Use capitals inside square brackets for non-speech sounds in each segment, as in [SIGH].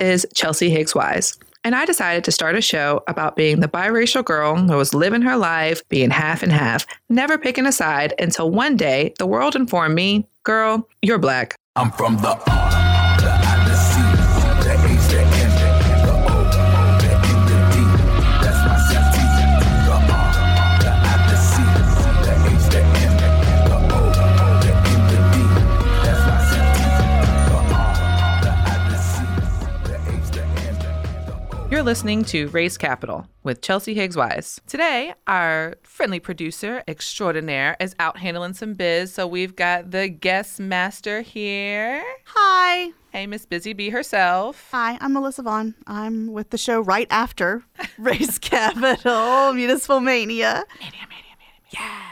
is Chelsea Higgs Wise. And I decided to start a show about being the biracial girl who was living her life, being half and half, never picking a side until one day the world informed me, girl, you're black. I'm from the You're listening to Race Capital with Chelsea Higgs Wise. Today, our friendly producer extraordinaire is out handling some biz, so we've got the guest master here. Hi. Hey, Miss Busy Bee herself. Hi, I'm Melissa Vaughn. I'm with the show right after [LAUGHS] Race Capital, Municipal Mania. Mania, mania, mania, mania. Yeah.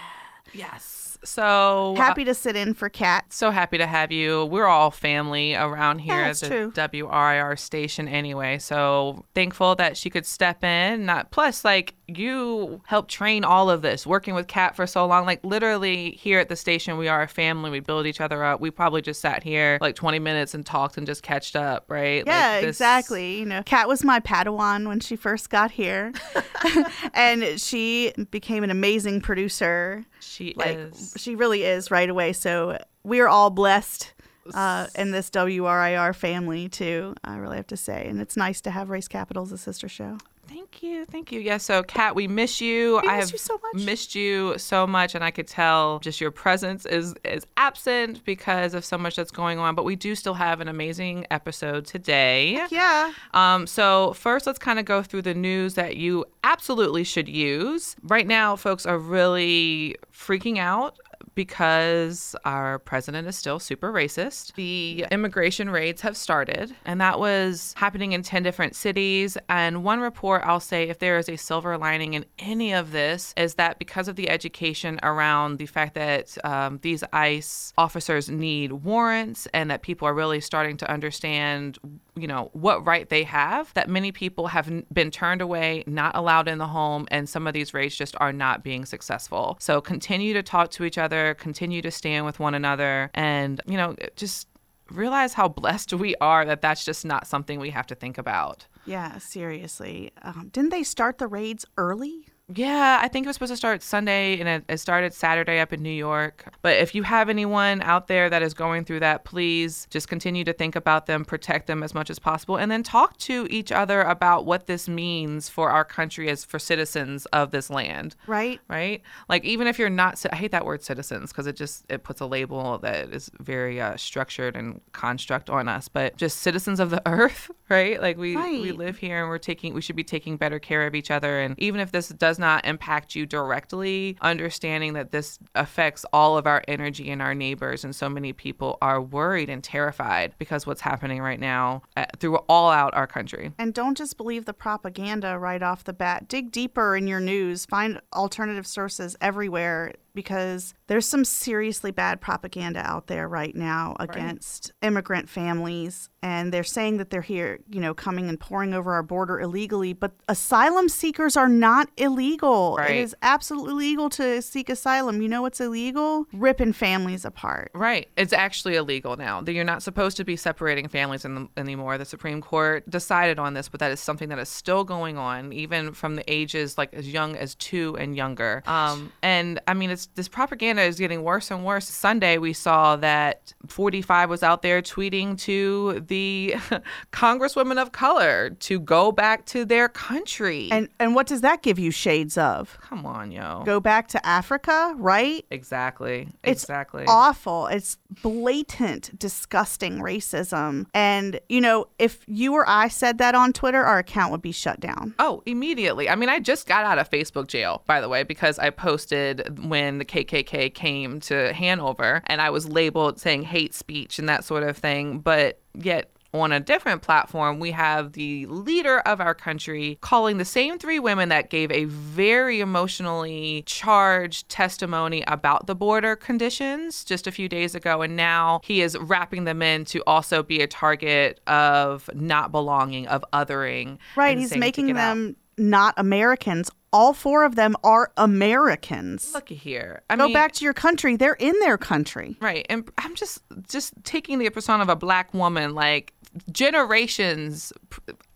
Yes. So uh, Happy to sit in for Kat. so happy to have you. We're all family around here Yeah, at the true. WRIR station anyway. So thankful that she could step in. Not plus like you helped train all of this, working with Kat for so long. Like literally here at the station, we are a family. We build each other up. We probably just sat here like 20 minutes and talked and just catched up, right? Yeah, Like, this- exactly. You know, Kat was my Padawan when she first got here, [LAUGHS] [LAUGHS] and she became an amazing producer. She Like is. she really is right away. So we are all blessed uh, in this WRIR family too. I really have to say, and it's nice to have Race Capital as a sister show. Thank you, thank you. Yeah, so Kat, we miss you. We I miss have you so much. missed you so much, and I could tell just your presence is is absent because of so much that's going on. But we do still have an amazing episode today. Yeah. Um, so first, let's kind of go through the news that you absolutely should use. Right now, folks are really freaking out because our president is still super racist. The immigration raids have started, and that was happening in 10 different cities. And one report I'll say, if there is a silver lining in any of this, is that because of the education around the fact that um, these ICE officers need warrants and that people are really starting to understand you know what right they have that many people have been turned away not allowed in the home and some of these raids just are not being successful so continue to talk to each other continue to stand with one another and you know just realize how blessed we are that that's just not something we have to think about Yeah, seriously. Um, didn't they start the raids early? Yeah, I think it was supposed to start Sunday and it, it started Saturday up in New York. But if you have anyone out there that is going through that, please just continue to think about them, protect them as much as possible, and then talk to each other about what this means for our country as for citizens of this land. Right? Right? Like even if you're not, I hate that word citizens because it just it puts a label that is very uh, structured and construct on us. But just citizens of the [LAUGHS] earth, right? Like we we live here and we're taking we should be taking better care of each other and even if this does not impact you directly understanding that this affects all of our energy and our neighbors and so many people are worried and terrified because what's happening right now uh, through all out our country And don't just believe the propaganda right off the bat. Dig deeper in your news. Find alternative sources everywhere because there's some seriously bad propaganda out there right now against immigrant families. And they're saying that they're here, you know, coming and pouring over our border illegally. But asylum seekers are not illegal. Right. It is absolutely legal to seek asylum. You know what's illegal? Ripping families apart. Right. It's actually illegal now. That You're not supposed to be separating families in anymore. The Supreme Court decided on this, but that is something that is still going on, even from the ages like as young as two and younger. Um, and I mean, it's this propaganda is getting worse and worse. Sunday, we saw that 45 was out there tweeting to the [LAUGHS] congresswomen of color to go back to their country. And and what does that give you shades of? come on, yo. Go back to Africa, right? Exactly. It's exactly. awful. It's blatant, disgusting racism. And, you know, if you or I said that on Twitter, our account would be shut down. Oh, immediately. I mean, I just got out of Facebook jail, by the way, because I posted when the KKK came to Hanover and I was labeled saying hate speech and that sort of thing. But yet, on a different platform, we have the leader of our country calling the same three women that gave a very emotionally charged testimony about the border conditions just a few days ago. And now he is wrapping them in to also be a target of not belonging, of othering. Right. He's making them out. Not Americans. All four of them are Americans. Looky here. I Go mean, back to your country. They're in their country. right, and I'm just just taking the persona of a black woman, like generations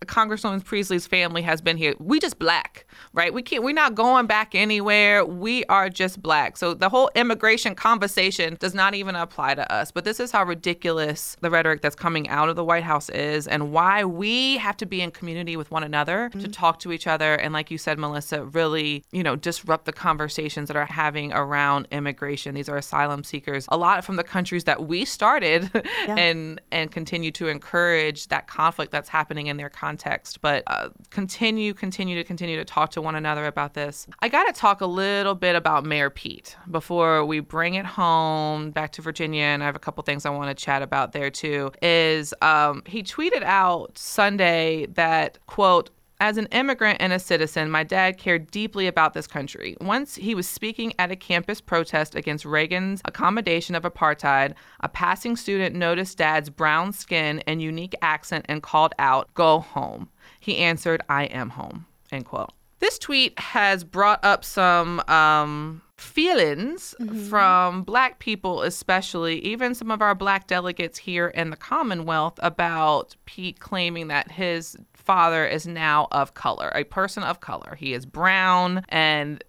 Congresswoman Pressley's family has been here. We just black, right? We can't we're not going back anywhere. We are just black. So the whole immigration conversation does not even apply to us. But this is how ridiculous the rhetoric that's coming out of the White House is and why we have to be in community with one another to mm-hmm. talk to each other and like you said Melissa, really, you know, disrupt the conversations that are having around immigration. These are asylum seekers, a lot from the countries that we started [LAUGHS] and and continue to encourage that conflict that's happening in their context. But uh, continue, continue to continue to talk to one another about this. I got to talk a little bit about Mayor Pete before we bring it home back to Virginia. And I have a couple things I want to chat about there too. Is um, he tweeted out Sunday that quote as an immigrant and a citizen, my dad cared deeply about this country. Once he was speaking at a campus protest against Reagan's accommodation of apartheid, a passing student noticed dad's brown skin and unique accent and called out, Go home. He answered, I am home. End quote. This tweet has brought up some um, feelings from black people, especially, even some of our black delegates here in the Commonwealth, about Pete claiming that his father is now of color, a person of color. He is brown and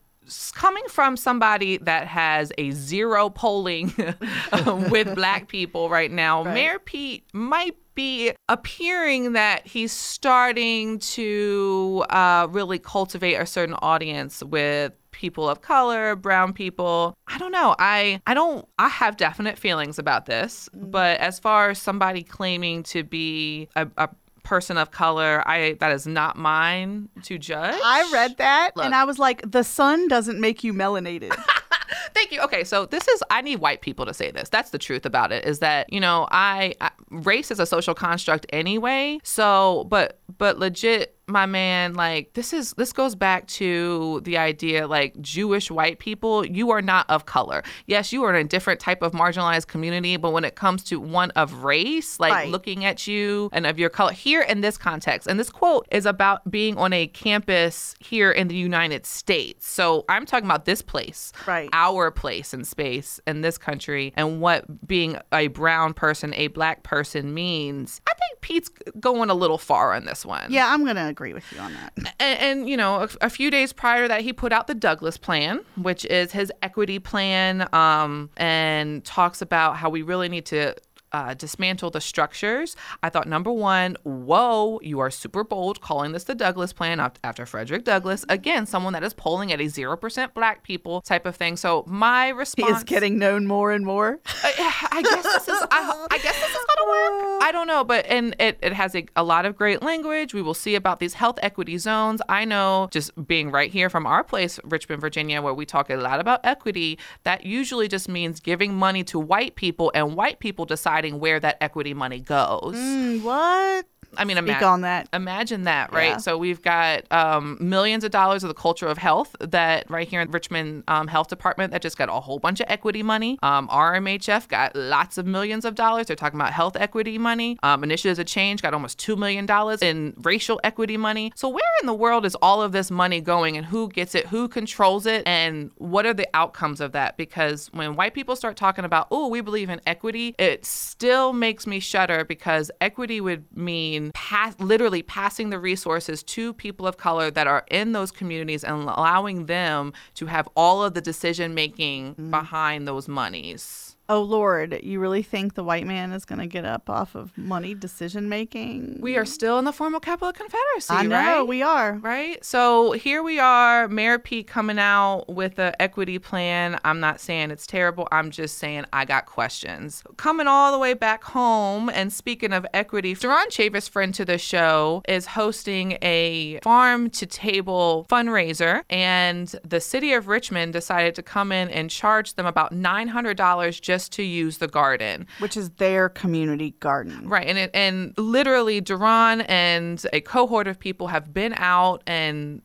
coming from somebody that has a zero polling [LAUGHS] with [LAUGHS] black people right now, Mayor Pete might be appearing that he's starting to uh, really cultivate a certain audience with people of color, brown people. I don't know. I I don't I have definite feelings about this, but as far as somebody claiming to be a, a person of color, I that is not mine to judge. I read that Look. and I was like, the sun doesn't make you melanated. [LAUGHS] Thank you. Okay, so this is I need white people to say this. That's the truth about it. Is that you know I, I race is a social construct anyway. So, but but legit, my man, like this is this goes back to the idea like Jewish white people. You are not of color. Yes, you are in a different type of marginalized community, but when it comes to one of race, like Right. looking at you and of your color here in this context, and this quote is about being on a campus here in the United States. So I'm talking about this place, Right. our place in space in this country and what being a brown person, a black person means. I think Pete's going a little far on this one. yeah, I'm going to agree with you on that. And, and you know, a, a few days prior that, he put out the Douglass Plan, which is his equity plan, um, and talks about how we really need to. Uh, dismantle the structures. I thought number one, whoa, you are super bold calling this the Douglass Plan after Frederick Douglass. Again, someone that is polling at a zero percent black people type of thing. So my He response is getting known more and more. [LAUGHS] I, I guess this is. I, I guess this is gonna work. I don't know, but and it, it has a, a lot of great language. We will see about these health equity zones. I know, just being right here from our place, Richmond, Virginia, where we talk a lot about equity. That usually just means giving money to white people and white people deciding where that equity money goes. Mm, what? I mean, Speak imagine on that. Imagine that, right? Yeah. So we've got um, millions of dollars of the culture of health that right here in Richmond um, Health Department that just got a whole bunch of equity money. Um, RMHF got lots of millions of dollars. They're talking about health equity money. Um, Initiatives of Change got almost two million dollars in racial equity money. So where in the world is all of this money going, and who gets it? Who controls it? And what are the outcomes of that? Because when white people start talking about, oh, we believe in equity, it still makes me shudder because equity would mean pass, literally passing the resources to people of color that are in those communities and allowing them to have all of the decision making mm-hmm. behind those monies. Oh Lord, you really think the white man is going to get up off of money decision making? We are still in the formal capital of Confederacy, I know right? we are. Right. So here we are, Mayor Pete coming out with an equity plan. I'm not saying it's terrible. I'm just saying I got questions. Coming all the way back home, and speaking of equity, Duron Chavis, friend to the show, is hosting a farm to table fundraiser, and the city of Richmond decided to come in and charge them about $900 just to use the garden. Which is their community garden. Right, and it, and literally, Duron and a cohort of people have been out and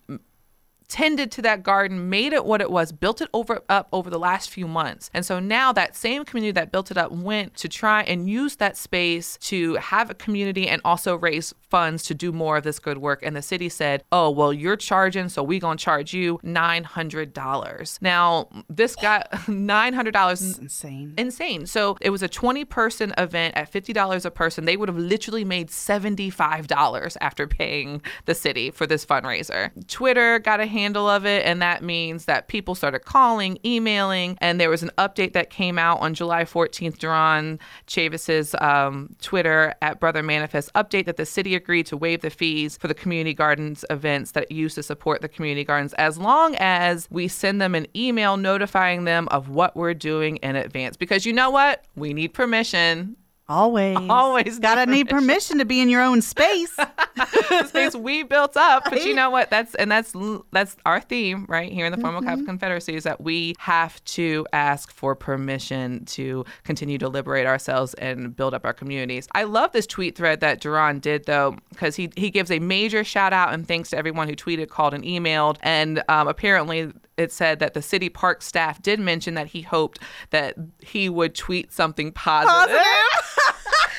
tended to that garden, made it what it was, built it over up over the last few months. And so now that same community that built it up went to try and use that space to have a community and also raise funds to do more of this good work. And the city said, "Oh, well, you're charging, so we gonna charge you nine hundred dollars." Now this got [LAUGHS] nine hundred dollars Insane. insane. So it was a 20 person event at $50 a person. They would have literally made $75 after paying the city for this fundraiser. Twitter got a handle of it, and that means that people started calling, emailing, and there was an update that came out on July 14th. Duron Chavis's um, Twitter at Brother Manifest update that the city agreed to waive the fees for the community gardens events that used to support the community gardens as long as we send them an email notifying them of what we're doing in advance. Because you know what? We need permission. Always. Always Gotta need need permission to be in your own space. [LAUGHS] space we built up. But you know what? That's and that's that's our theme right here in the Formal Catholic Confederacy is that we have to ask for permission to continue to liberate ourselves and build up our communities. I love this tweet thread that Duron did though because he he gives a major shout out and thanks to everyone who tweeted, called, and emailed. And um, apparently it said that the city park staff did mention that he hoped that he would tweet something positive. [LAUGHS]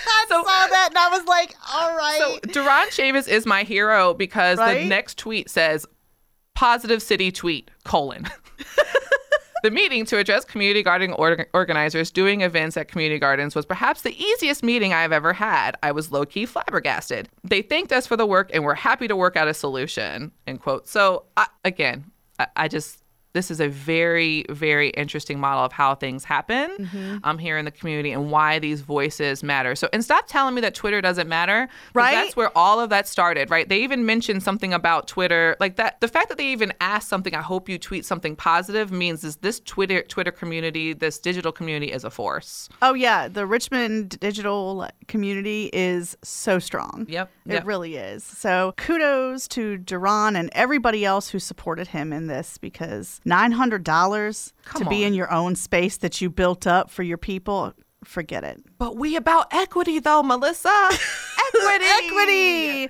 I So- saw that and I was like, all right. So Duron Chavis is my hero because the next tweet says positive city tweet colon. [LAUGHS] The meeting to address community garden org- organizers doing events at community gardens was perhaps the easiest meeting I've ever had. I was low key flabbergasted. They thanked us for the work and were happy to work out a solution. End quote. So I, again, I, I just this is a very very interesting model of how things happen Mm-hmm. um, here in the community and why these voices matter. So and stop telling me that Twitter doesn't matter. Right? That's where all of that started, right? They even mentioned something about Twitter, like that. The fact that they even asked something, I hope you tweet something positive, means is this Twitter Twitter community, this digital community, is a force. oh, yeah. The Richmond digital community is so strong. Yep, It yep. really is. So kudos to Duron and everybody else who supported him in this because $900 Come to be on. in your own space that you built up for your people, forget it. But we about equity though, Melissa. [LAUGHS] equity. Equity.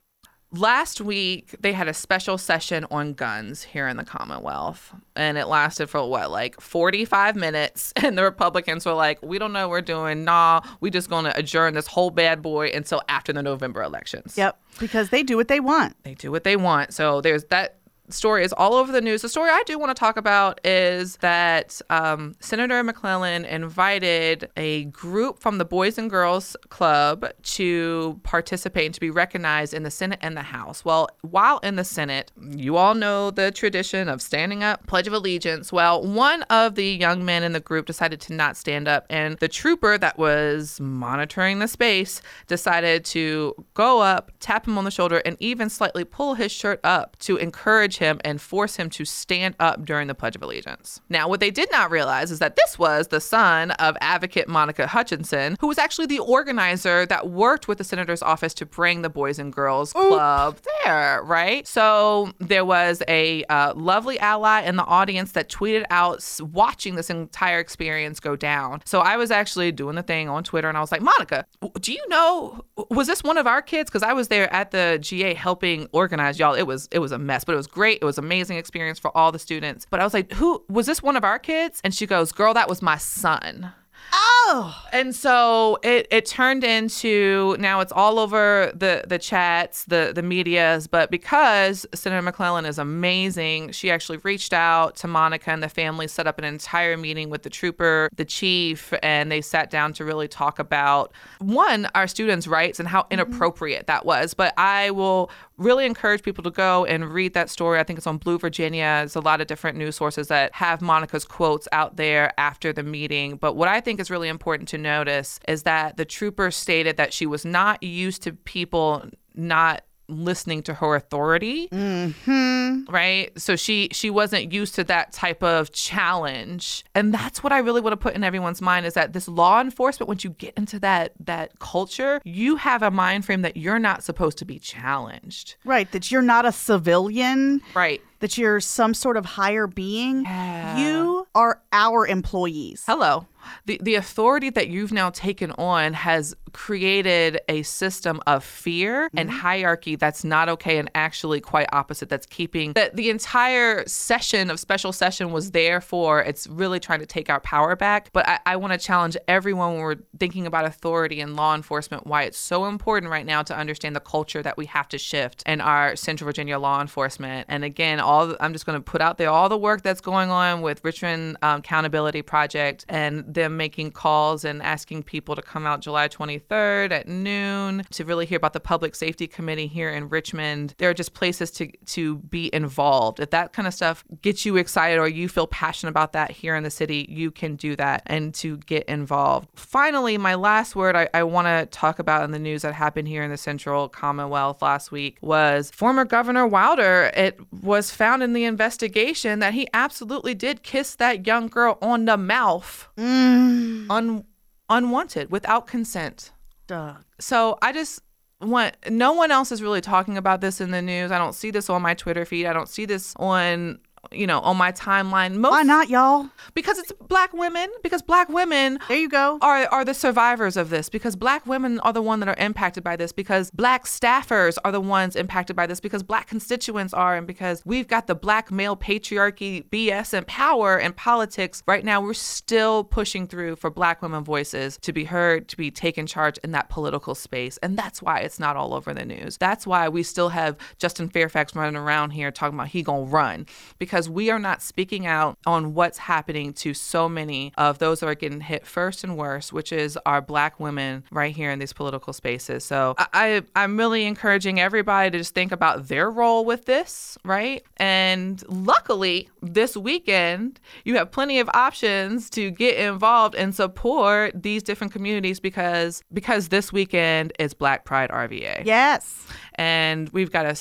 Last week, they had a special session on guns here in the Commonwealth, and it lasted for what, like 45 minutes. [LAUGHS] And the Republicans were like, We don't know what we're doing. Nah, we just going to adjourn this whole bad boy until after the November elections. Yep. Because they do what they want. They do what they want. So there's that story is all over the news. The story I do want to talk about is that um, Senator McClellan invited a group from the Boys and Girls Club to participate and to be recognized in the Senate and the House. Well, while in the Senate, you all know the tradition of standing up, Pledge of Allegiance. Well, one of the young men in the group decided to not stand up, and the trooper that was monitoring the space decided to go up, tap him on the shoulder, and even slightly pull his shirt up to encourage him and force him to stand up during the Pledge of Allegiance. Now, what they did not realize is that this was the son of advocate Monica Hutchinson, who was actually the organizer that worked with the senator's office to bring the Boys and Girls Club there, right? So there was a uh, lovely ally in the audience that tweeted out watching this entire experience go down. So I was actually doing the thing on Twitter and I was like, Monica, do you know was this one of our kids? Because I was there at the GA helping organize y'all. It was it was a mess, but it was great. It was amazing experience for all the students. But I was like, who was this one of our kids? And she goes, Girl, that was my son. Oh. And so it, it turned into now it's all over the the chats, the the medias, but because Senator McClellan is amazing, she actually reached out to Monica and the family, set up an entire meeting with the trooper, the chief, and they sat down to really talk about one, our students' rights and how mm-hmm. inappropriate that was. But I will really encourage people to go and read that story. I think it's on Blue Virginia. There's a lot of different news sources that have Monica's quotes out there after the meeting. But what I think is really important to notice is that the trooper stated that she was not used to people not listening to her authority. Mm-hmm. Right? So she she wasn't used to that type of challenge. And that's what i really want to put in everyone's mind is that this law enforcement once you get into that that culture you have a mind frame that you're not supposed to be challenged. Right. That you're not a civilian. Right that you're some sort of higher being. Yeah. You are our employees. Hello. The the authority that you've now taken on has created a system of fear and mm-hmm. hierarchy that's not okay and actually quite opposite that's keeping that the entire session of special session was there for it's really trying to take our power back but i, I want to challenge everyone when we're thinking about authority and law enforcement why it's so important right now to understand the culture that we have to shift in our central virginia law enforcement and again all i'm just going to put out there all the work that's going on with richmond um, accountability project and them making calls and asking people to come out july 23rd at noon to really hear about the public safety committee here in richmond. There are just places to to be involved. If that kind of stuff gets you excited or you feel passionate about that here in the city you can do that and to get involved. Finally my last word i, I want to talk about in the news that happened here in the central commonwealth last week was former governor wilder. It was found in the investigation that he absolutely did kiss that young girl on the mouth mm. un- unwanted without consent Duh. so I just want no one else is really talking about this in the news. I don't see this on my Twitter feed. I don't see this on you know on my timeline. Most Why not, y'all? because it's black women. Because black women There you go. are are the survivors of this because black women are the one that are impacted by this because black staffers are the ones impacted by this because black constituents are and because we've got the black male patriarchy BS and power and politics right now we're still pushing through for black women voices to be heard to be taken charge in that political space and that's why it's not all over the news that's why we still have Justin Fairfax running around here talking about he gonna run because we are not speaking out on what's happening to so many of those that are getting hit first and worst, which is our black women right here in these political spaces. So I, I I'm really encouraging everybody to just think about their role with this, right? And luckily, this weekend you have plenty of options to get involved and support these different communities because because this weekend is Black Pride RVA Yes. and we've got a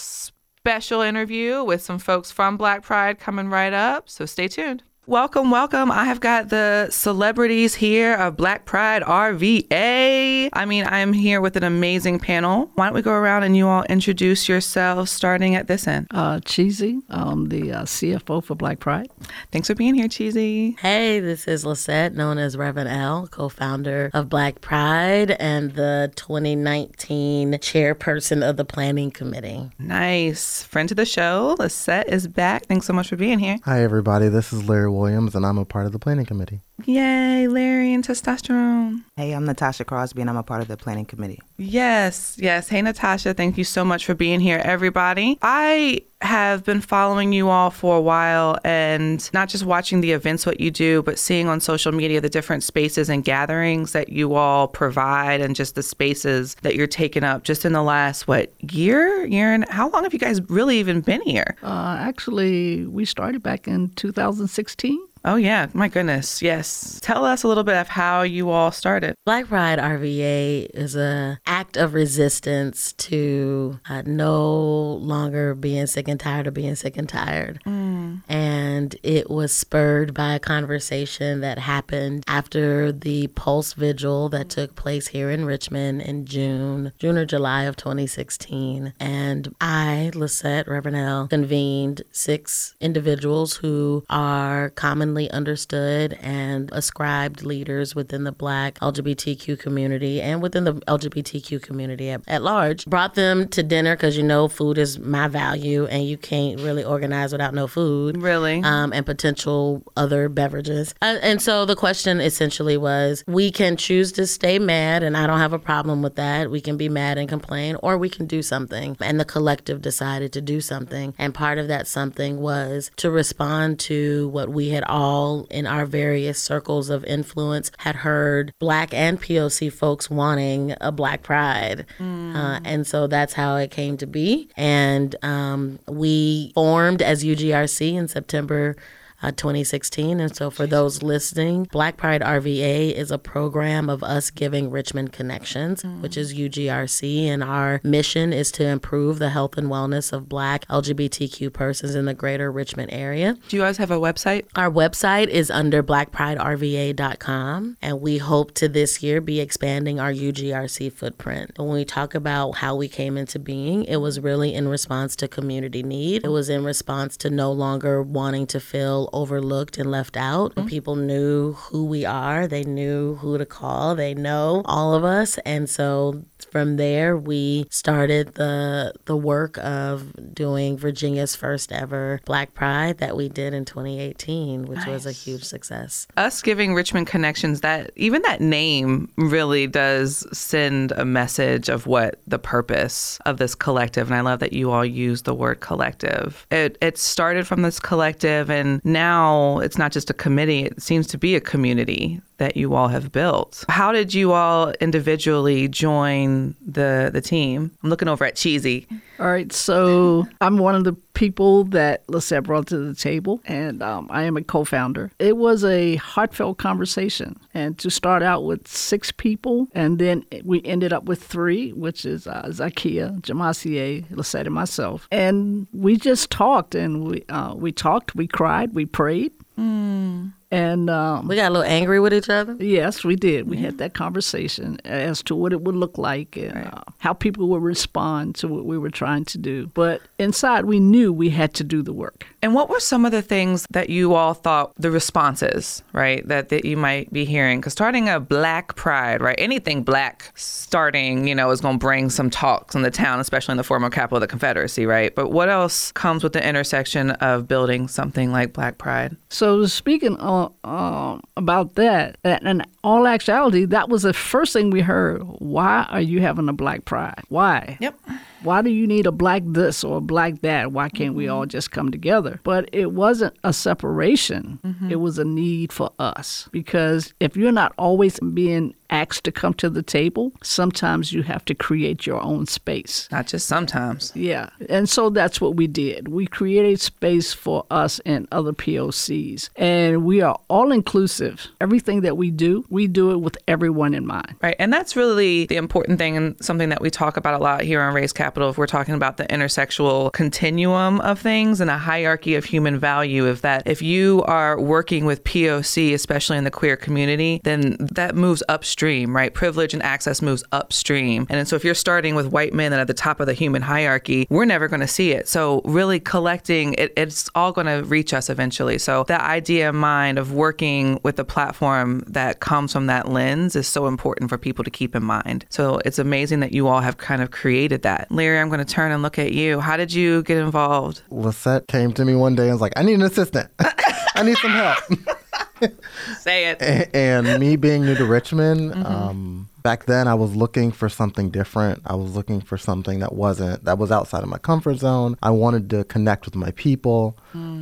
special interview with some folks from Black Pride coming right up. So stay tuned. Welcome, welcome. I have got the celebrities here of Black Pride RVA. I mean, I'm here with an amazing panel. Why don't we go around and you all introduce yourselves starting at this end? Uh, Cheesy, um, the uh, CFO for Black Pride. Thanks for being here, Cheesy. Hey, this is Lisette, known as Reverend L, co founder of Black Pride and the 2019 chairperson of the planning committee. Nice. Friend to the show, Lisette is back. Thanks so much for being here. Hi, everybody. This is Larry Williams, and I'm a part of the planning committee. Yay, Larry and testosterone. Hey, I'm Natasha Crosby, and I'm a part of the planning committee. Yes, yes. Hey, Natasha, thank you so much for being here, everybody. I have been following you all for a while and not just watching the events, what you do, but seeing on social media the different spaces and gatherings that you all provide and just the spaces that you're taking up just in the last, what, year? Year and how long have you guys really even been here? Uh, actually, we started back in 2016. Oh, yeah. My goodness. Yes. Tell us a little bit of how you all started. Black Pride RVA is a act of resistance to uh, no longer being sick and tired of being sick and tired. And it was spurred by a conversation that happened after the Pulse Vigil that took place here in Richmond in June, June or July of 2016. And I, Lisette Reverend L, convened six individuals who are commonly understood and ascribed leaders within the Black LGBTQ community and within the LGBTQ community at, at large. Brought them to dinner because you know food is my value and you can't really organize without no food Really? um, and potential other beverages. Uh, and so the question essentially was we can choose to stay mad, and I don't have a problem with that. We can be mad and complain, or we can do something. And the collective decided to do something. And part of that something was to respond to what we had all in our various circles of influence had heard Black and POC folks wanting a Black Pride. Uh, and so that's how it came to be. And um, we formed as UGRC in September where uh, 2016. And so, for those listening, Black Pride RVA is a program of us giving Richmond Connections, which is UGRC. And our mission is to improve the health and wellness of Black LGBTQ persons in the greater Richmond area. Do you guys have a website? Our website is under blackpriderva.com, and we hope to this year be expanding our UGRC footprint. And when we talk about how we came into being, it was really in response to community need. It was in response to no longer wanting to feel overlooked and left out. Mm-hmm. People knew who we are, they knew who to call, they know all of us. And so from there we started the the work of doing Virginia's first ever Black Pride that we did in 2018, which was a huge success. Us giving Richmond connections, that even that name really does send a message of what the purpose of this collective. And I love that you all use the word collective. It it started from this collective and now it's not just a committee, it seems to be a community that you all have built. How did you all individually join the the team? I'm looking over at Cheesy. All right, so I'm one of the people that Lisette brought to the table, and um, I am a co founder. It was a heartfelt conversation, and to start out with six people, and then we ended up with three, which is uh, Zakia, Jamasie, Lisette, and myself. And we just talked, and we, uh, we talked, we cried, we prayed. And um, We got a little angry with each other. Yes, we did. We had that conversation as to what it would look like and uh, how people would respond to what we were trying to do. But inside, we knew we had to do the work. And what were some of the things that you all thought the responses, right, that, that you might be hearing? Because starting a Black Pride, right, anything Black starting, you know, is going to bring some talks in the town, especially in the former capital of the Confederacy, right? But what else comes with the intersection of building something like Black Pride? So, speaking uh, about that, and all actuality, that was the first thing we heard. Why are you having a black pride? Why? Yep. Why do you need a black this or a black that? Why can't we all mm-hmm. just come together? But it wasn't a separation, mm-hmm. it was a need for us. Because if you're not always being asked to come to the table, sometimes you have to create your own space. Not just sometimes. Yeah. And so that's what we did. We created space for us and other POCs. And we are all inclusive. Everything that we do, we do it with everyone in mind. Right. And that's really the important thing and something that we talk about a lot here on Race Capital if we're talking about the intersexual continuum of things and a hierarchy of human value. If that if you are working with POC, especially in the queer community, then that moves upstream, right? Privilege and access moves upstream. And so if you're starting with white men and at the top of the human hierarchy, we're never going to see it. So really collecting it, it's all going to reach us eventually. So that idea in mind of working with a platform that comes from that lens is so important for people to keep in mind. So it's amazing that you all have kind of created that. Larry, I'm going to turn and look at you. How did you get involved? Lisette came to me one day and was like, I need an assistant. I need some help. [LAUGHS] Say it. A- and me being new to Richmond, um, back then I was looking for something different. I was looking for something that wasn't that was outside of my comfort zone. I wanted to connect with my people.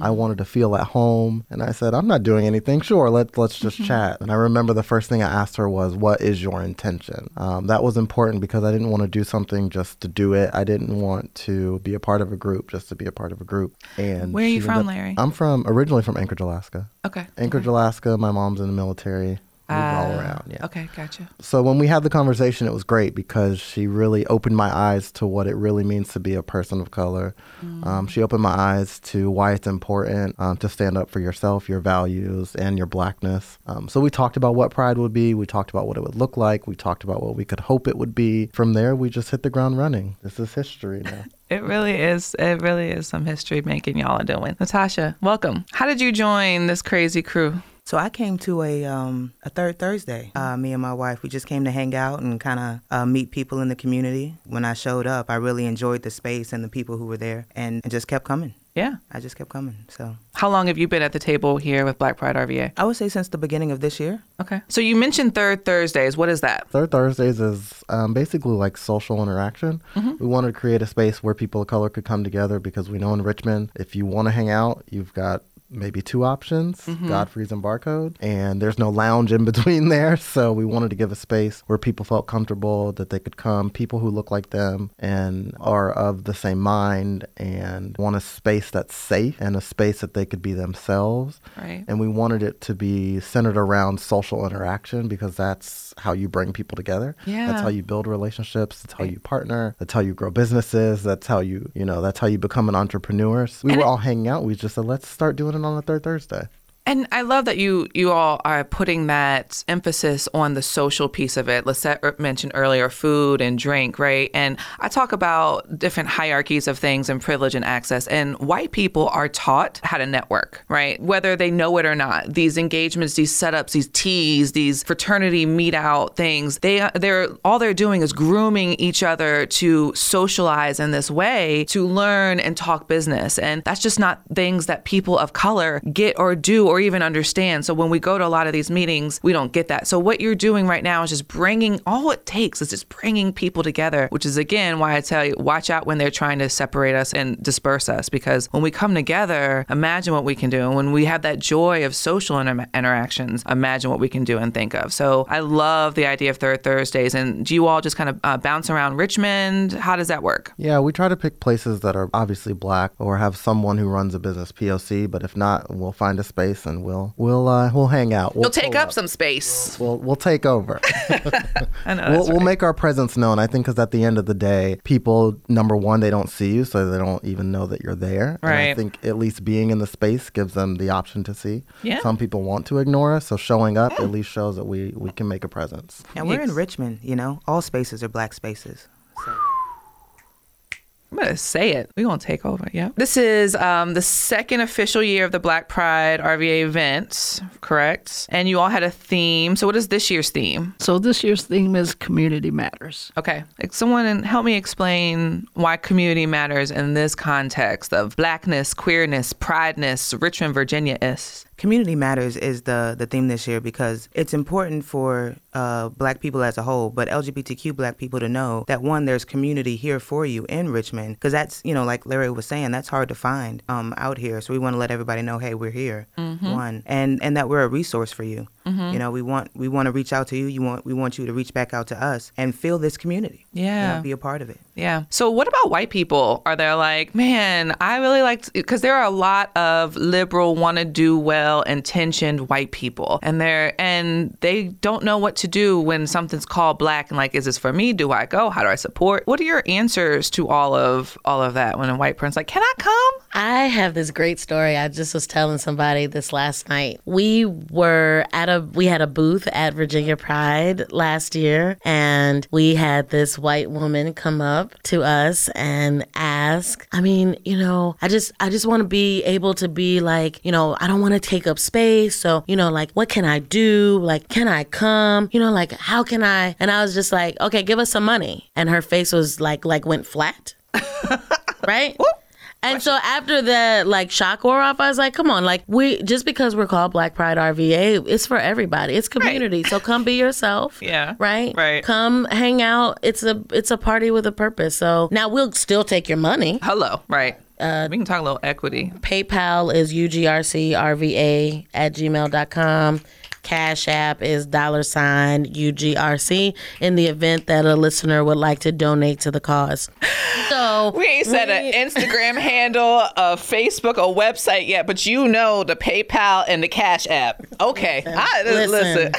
I wanted to feel at home. And I said, I'm not doing anything. Sure, let's let's just [LAUGHS] chat. And I remember the first thing I asked her was, "What is your intention?" Um, that was important because I didn't want to do something just to do it. I didn't want to be a part of a group just to be a part of a group. And Where are you from, ended- Larry? I'm from originally from Anchorage, Alaska. Okay. Anchorage, Alaska. My mom's in the military. All Uh, around. Yeah. Okay, gotcha. So when we had the conversation, it was great because she really opened my eyes to what it really means to be a person of color. Um, she opened my eyes to why it's important um, to stand up for yourself, your values, and your blackness. Um, so we talked about what pride would be. We talked about what it would look like. We talked about what we could hope it would be. From there, we just hit the ground running. This is history now. [LAUGHS] It really is. It really is some history making y'all are doing. Natasha, welcome. How did you join this crazy crew? So I came to a um, a third Thursday. Uh, me and my wife, we just came to hang out and kind of uh, meet people in the community. When I showed up, I really enjoyed the space and the people who were there, and, and just kept coming. Yeah. I just kept coming. So How long have you been at the table here with Black Pride RVA? I would say since the beginning of this year. Okay. So you mentioned Third Thursdays. What is that? Third Thursdays is um, basically like social interaction. We wanted to create a space where people of color could come together because we know in Richmond, if you want to hang out, you've got maybe two options Mm-hmm. Godfrey's and Barcode. And there's no lounge in [LAUGHS] between there. So we wanted to give a space where people felt comfortable that they could come, people who look like them and are of the same mind and want a space that's safe and a space that they could be themselves. Right. And we wanted it to be centered around social interaction because that's how you bring people together. Yeah. That's how you build relationships. That's how you partner. That's how you grow businesses. That's how you, you know, that's how you become an entrepreneur. So we And were it- all hanging out. We just said, let's start doing it on the third Thursday. And I love that you you all are putting that emphasis on the social piece of it. Lisette er, mentioned earlier food and drink, right? And I talk about different hierarchies of things and privilege and access. And white people are taught how to network, right? Whether they know it or not. These engagements, these setups, these teas, these fraternity meet out things. They they're all they're doing is grooming each other to socialize in this way to learn and talk business. And that's just not things that people of color get or do even understand. So when we go to a lot of these meetings, we don't get that. So what you're doing right now is just bringing all it takes is just bringing people together, which is again why I tell you watch out when they're trying to separate us and disperse us because when we come together, imagine what we can do. And when we have that joy of social inter- interactions, imagine what we can do and think of. So I love the idea of third Thursdays. And do you all just kind of uh, bounce around Richmond? How does that work? Yeah, we try to pick places that are obviously black or have someone who runs a business POC. But if not, we'll find a space and we'll we'll uh, we'll hang out. We'll You'll take pull up some space. We'll we'll take over. [LAUGHS] I know. we'll [LAUGHS] that's we'll make our presence known. I think because at the end of the day, people number one they don't see you, so they don't even know that you're there. And I think at least being in the space gives them the option to see. Yeah. Some people want to ignore us, so showing up at least shows that we we can make a presence. And we're in Richmond, you know. All spaces are black spaces. So. I'm gonna say it. We're gonna take over. Yeah. This is um, the second official year of the Black Pride RVA event, correct? And you all had a theme. So what is this year's theme? So this year's theme is Community Matters. Okay. Like, Someone help me explain why community matters in this context of blackness, queerness, prideness, Richmond, Virginia is. Community matters is the the theme this year because it's important for uh, Black people as a whole, but LGBTQ Black people to know that one, there's community here for you in Richmond because that's you know like Larry was saying, that's hard to find um, out here. So we want to let everybody know, hey, we're here. One, and and that we're a resource for you. Mm-hmm. You know, we want we want to reach out to you. You want we want you to reach back out to us and feel this community. You Yeah. know, be a part of it. Yeah. So, what about white people? Are they like, man, I really like, because there are a lot of liberal, want to do well, intentioned white people, and they're and they don't know what to do when something's called black, and like, is this for me? Do I go? How do I support? What are your answers to all of all of that when a white person's like, can I come? I have this great story. I just was telling somebody this last night. We were at a we had a booth at Virginia Pride last year and we had this white woman come up to us and ask, I mean, you know, I just I just want to be able to be like, you know, I don't want to take up space, so, you know, like what can I do? Like can I come? You know, like how can I? And I was just like, "Okay, give us some money." And her face was like like went flat. [LAUGHS] right? And so after the like shock wore off, I was like, come on, like we just because we're called Black Pride RVA, it's for everybody. It's community. So come be yourself. [LAUGHS] Yeah. Right? Right. Come hang out. It's a it's a party with a purpose. So now we'll still take your money. Hello. Right. Uh, we can talk a little equity. PayPal is ugrcrva at gmail.com. Cash App is dollar sign UGRC in the event that a listener would like to donate to the cause. So We ain't set an Instagram handle, a Facebook, a website yet, but you know the PayPal and the Cash App. Okay. I, listen. Listen.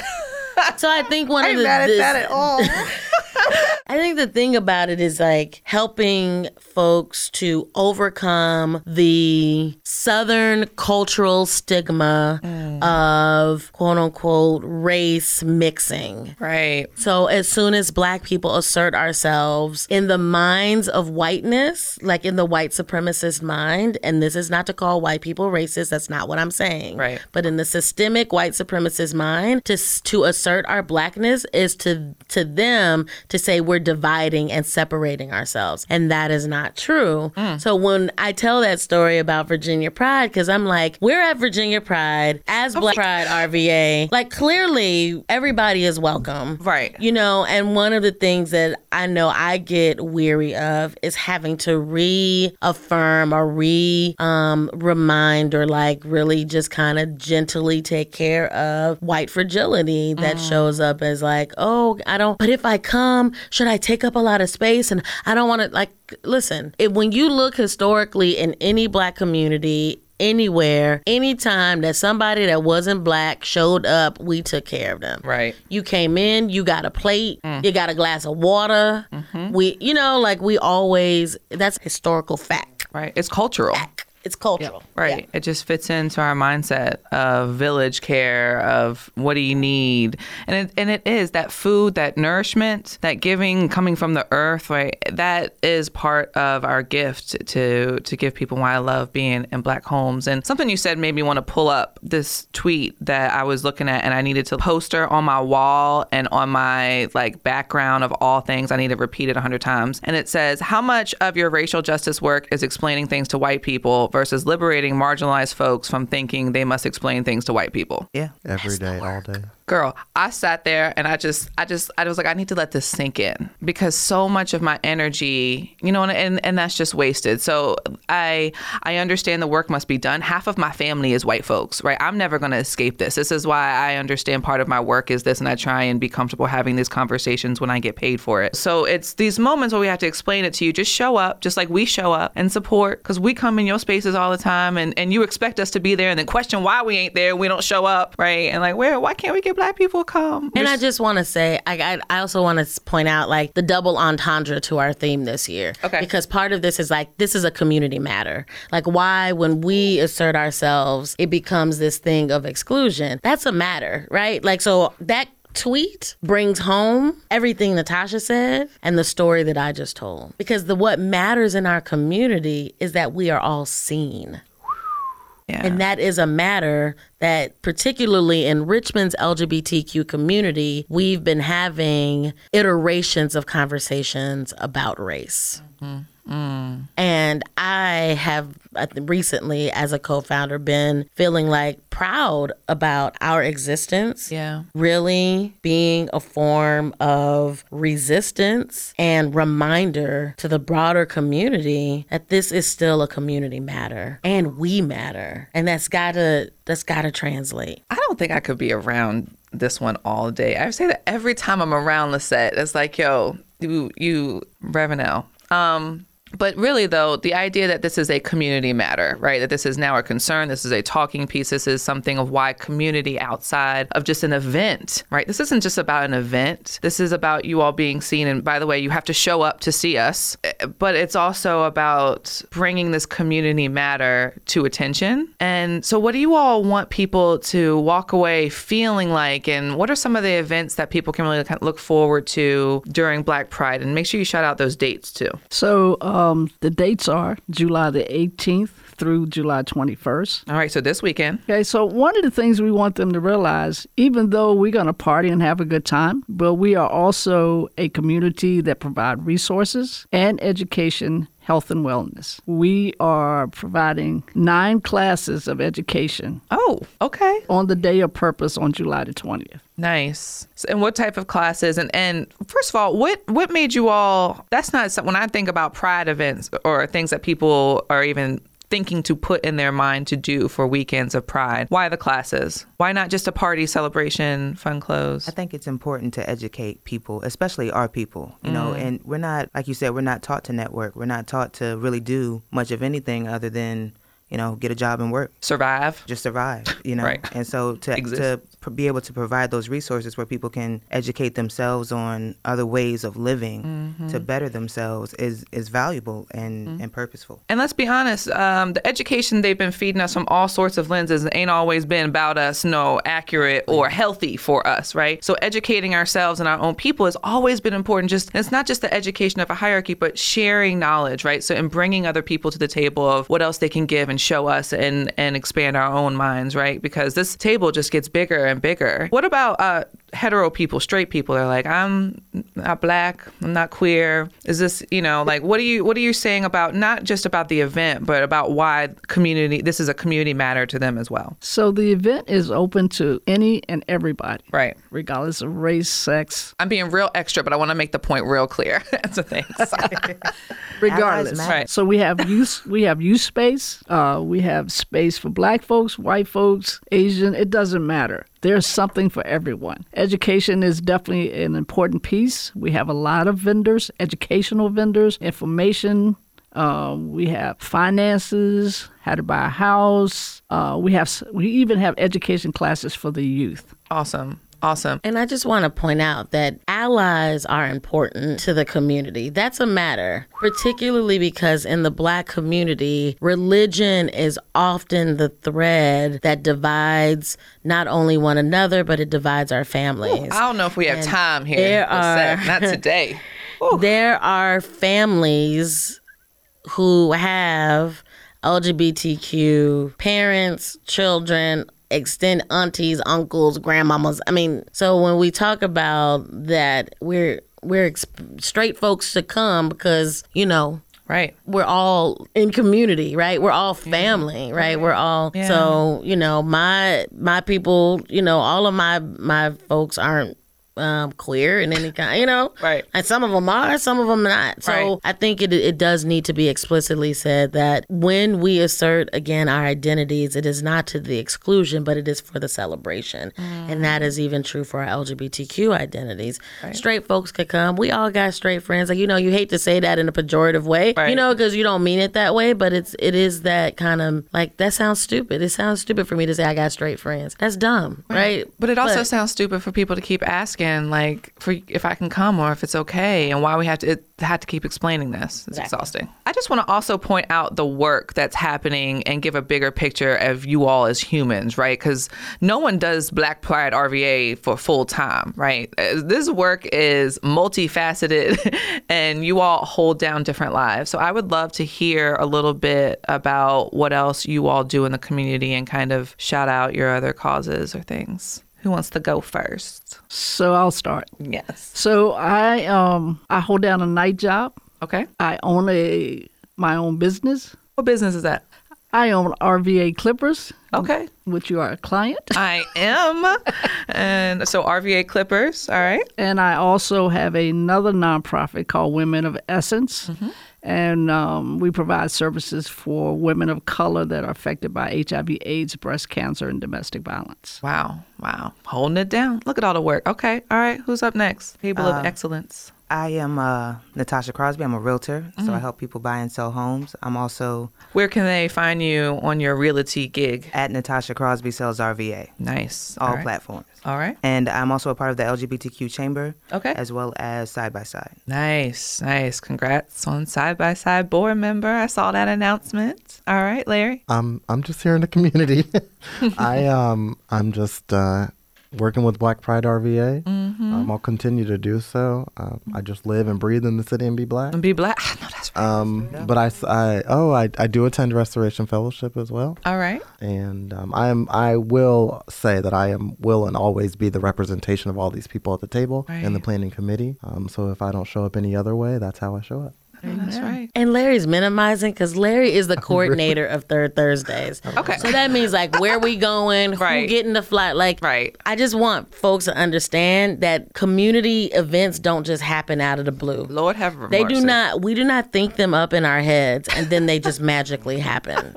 So I think one of the mad this- that at all. [LAUGHS] I think the thing about it is like helping folks to overcome the Southern cultural stigma mm. of quote unquote race mixing. Right. So as soon as black people assert ourselves in the minds of whiteness, like in the white supremacist mind, and this is not to call white people racist, that's not what I'm saying. Right. But in the systemic white supremacist mind, to to assert our blackness is to to them to say we're dividing and separating ourselves. And that is not true. So when I tell that story about Virginia Pride, because I'm like, we're at Virginia Pride as Black Pride RVA. Like, clearly, everybody is welcome. Right. You know, and one of the things that I know I get weary of is having to reaffirm or re um, remind or like really just kind of gently take care of white fragility that shows up as like, oh, I don't, but if I come, should I take up a lot of space? And I don't want to, like, listen, if, when you look historically in any black community, anywhere, anytime that somebody that wasn't black showed up, we took care of them. Right. You came in, you got a plate, mm. you got a glass of water. Mm-hmm. We, you know, like we always, that's historical fact. Right. It's cultural. It's cultural. Right. It just fits into our mindset of village care, of what do you need? And it, and it is that food, that nourishment, that giving coming from the earth, right? That is part of our gift to to give people why I love being in black homes. And something you said made me want to pull up this tweet that I was looking at and I needed to poster on my wall and on my like background of all things. I need to repeat it a hundred times. And it says, How much of your racial justice work is explaining things to white people versus liberating marginalized folks from thinking they must explain things to white people. Yeah. Every day, all day. Girl, I sat there and I just, I just, I was like, I need to let this sink in because so much of my energy, you know, and, and, and that's just wasted. So I, I understand the work must be done. Half of my family is white folks, right? I'm never going to escape this. This is why I understand part of my work is this, and I try and be comfortable having these conversations when I get paid for it. So it's these moments where we have to explain it to you. Just show up, just like we show up and support, because we come in your spaces all the time, and and you expect us to be there, and then question why we ain't there, we don't show up, right? And like, where, why can't we get black people come? And I just want to say, I, I, also want to point out like the double entendre to our theme this year. Okay. Because part of this is like, this is a community matter. Like, why, when we assert ourselves, it becomes this thing of exclusion? That's a matter, right? Like, so that tweet brings home everything Natasha said and the story that I just told. Because the what matters in our community is that we are all seen. Yeah. And that is a matter that, particularly in Richmond's LGBTQ community, we've been having iterations of conversations about race. Mm-hmm. And I have recently, as a co founder, been feeling like proud about our existence. Yeah. Really being a form of resistance and reminder to the broader community that this is still a community matter and we matter. And that's gotta that's gotta translate. I don't think I could be around this one all day. I say that every time I'm around Lisette, it's like, yo, you, you, Revenel. Um, but really, though, the idea that this is a community matter, right? That this is now a concern, this is a talking piece, this is something of why community outside of just an event, right? This isn't just about an event. This is about you all being seen. And by the way, you have to show up to see us, but it's also about bringing this community matter to attention. And so, what do you all want people to walk away feeling like? And what are some of the events that people can really look forward to during Black Pride? And make sure you shout out those dates too. So um, Um, the dates are July the 18th through July 21st. All right, so this weekend. Okay, so one of the things we want them to realize, even though we're going to party and have a good time, but we are also a community that provide resources and education, health and wellness. We are providing nine classes of education Oh, okay. on the day of purpose on July the 20th. Nice. So, and what type of classes? And and first of all, what what made you all? That's not when I think about Pride events or things that people are even thinking to put in their mind to do for weekends of Pride. Why the classes? Why not just a party celebration, fun clothes? I think it's important to educate people, especially our people, you know, mm. and we're not, like you said, we're not taught to network. We're not taught to really do much of anything other than, you know, get a job and work, Survive. just survive, you know. Right. And so to, Exist. to pr- be able to provide those resources where people can educate themselves on other ways of living to better themselves is, is valuable and, and purposeful. And let's be honest, um, the education they've been feeding us from all sorts of lenses ain't always been about us, no, accurate or healthy for us, right? So educating ourselves and our own people has always been important. Just it's not just the education of a hierarchy, but sharing knowledge, right? So and bringing other people to the table of what else they can give and show us and and expand our own minds, right? Because this table just gets bigger and bigger. What about uh, hetero people, straight people, they're like, I'm not black, I'm not queer. Is this, you know, like what are you what are you saying about not just about the event, but about why community this is a community matter to them as well? So the event is open to any and everybody, Right. regardless of race, sex, I'm being real extra, but I want to make the point real clear. [LAUGHS] That's the thing. [LAUGHS] regardless. matter. Right. So we have youth, we have youth space. Uh, we have space for black folks, white folks, Asian. It doesn't matter. There's something for everyone. Education is definitely an important piece. We have a lot of vendors, educational vendors, information. Uh, we have finances, how to buy a house. Uh, we have we even have education classes for the youth. awesome. Awesome. And I just want to point out that allies are important to the community. That's a matter, particularly because in the black community, religion is often the thread that divides not only one another, but it divides our families. I don't know if we have time here. there are- Not [LAUGHS] today. there are families who have LGBTQ parents, children, extend aunties, uncles, grandmamas. I mean, so when we talk about that, we're we're ex- straight folks to come because you know Right. we're all in community, right? We're all family, right? We're all Yeah. so you know my my people, you know, all of my my folks aren't um, queer in any kind, you know, [LAUGHS] Right. And some of them are, some of them not. So Right. I think it it does need to be explicitly said that when we assert again our identities, it is not to the exclusion, but it is for the celebration, and that is even true for our LGBTQ identities. Straight folks could come. We all got straight friends. Like you know, you hate to say that in a pejorative way, Right. you know, because you don't mean it that way, but it's it is that kind of like that sounds stupid. It sounds stupid for me to say I got straight friends. That's dumb, right? But it also But- sounds stupid for people to keep asking, like, for if I can come or if it's okay, and why we have to it, had to keep explaining this. It's exhausting. I just want to also point out the work that's happening and give a bigger picture of you all as humans, right? Because no one does Black Pride RVA for full time, right? Uh, This work is multifaceted, [LAUGHS] and you all hold down different lives. So I would love to hear a little bit about what else you all do in the community and kind of shout out your other causes or things. Who wants to go first? So I'll start. Yes. So I um I hold down a night job. Okay. I own a my own business. What business is that? I own RVA Clippers, Okay. which you are a client, I am. and so RVA Clippers. All right. and I also have another nonprofit called Women of Essence, and um, we provide services for women of color that are affected by HIV/AIDS, breast cancer, and domestic violence. Wow. Wow. Holding it down. Look at all the work. Okay. All right. Who's up next? Table of Excellence. I am uh, Natasha Crosby. I'm a realtor, so I help people buy and sell homes. I'm also Where can they find you on your realty gig? at Natasha Crosby Sells RVA, Nice. all All right. platforms. All right. And I'm also a part of the LGBTQ chamber, Okay. as well as Side by Side. Nice. Nice. Congrats on side by side board member. I saw that announcement. All right, Larry. Um, I'm just here in the community. [LAUGHS] [LAUGHS] I um, I'm just uh, working with Black Pride RVA. Mm-hmm. Um, I'll continue to do so. Um, I just live and breathe in the city and be black. And be black. [LAUGHS] I know that's right. Um, but I, oh, I, I do attend Restoration Fellowship as well, All right. and um, I am I will say that I am will and always be the representation of all these people at the table in the planning committee. Um, so if I don't show up any other way, that's how I show up. I that's right. And Larry's minimizing because Larry is the [LAUGHS] coordinator of Third Thursdays. [LAUGHS] Okay. So that means like where we going, right. who Right. getting the flight. Like Right. I just want folks to understand that community events don't just happen out of the blue. Lord have mercy. They do not we do not think them up in our heads and then they just [LAUGHS] magically happen.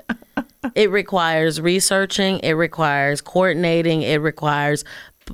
It requires researching, it requires coordinating, it requires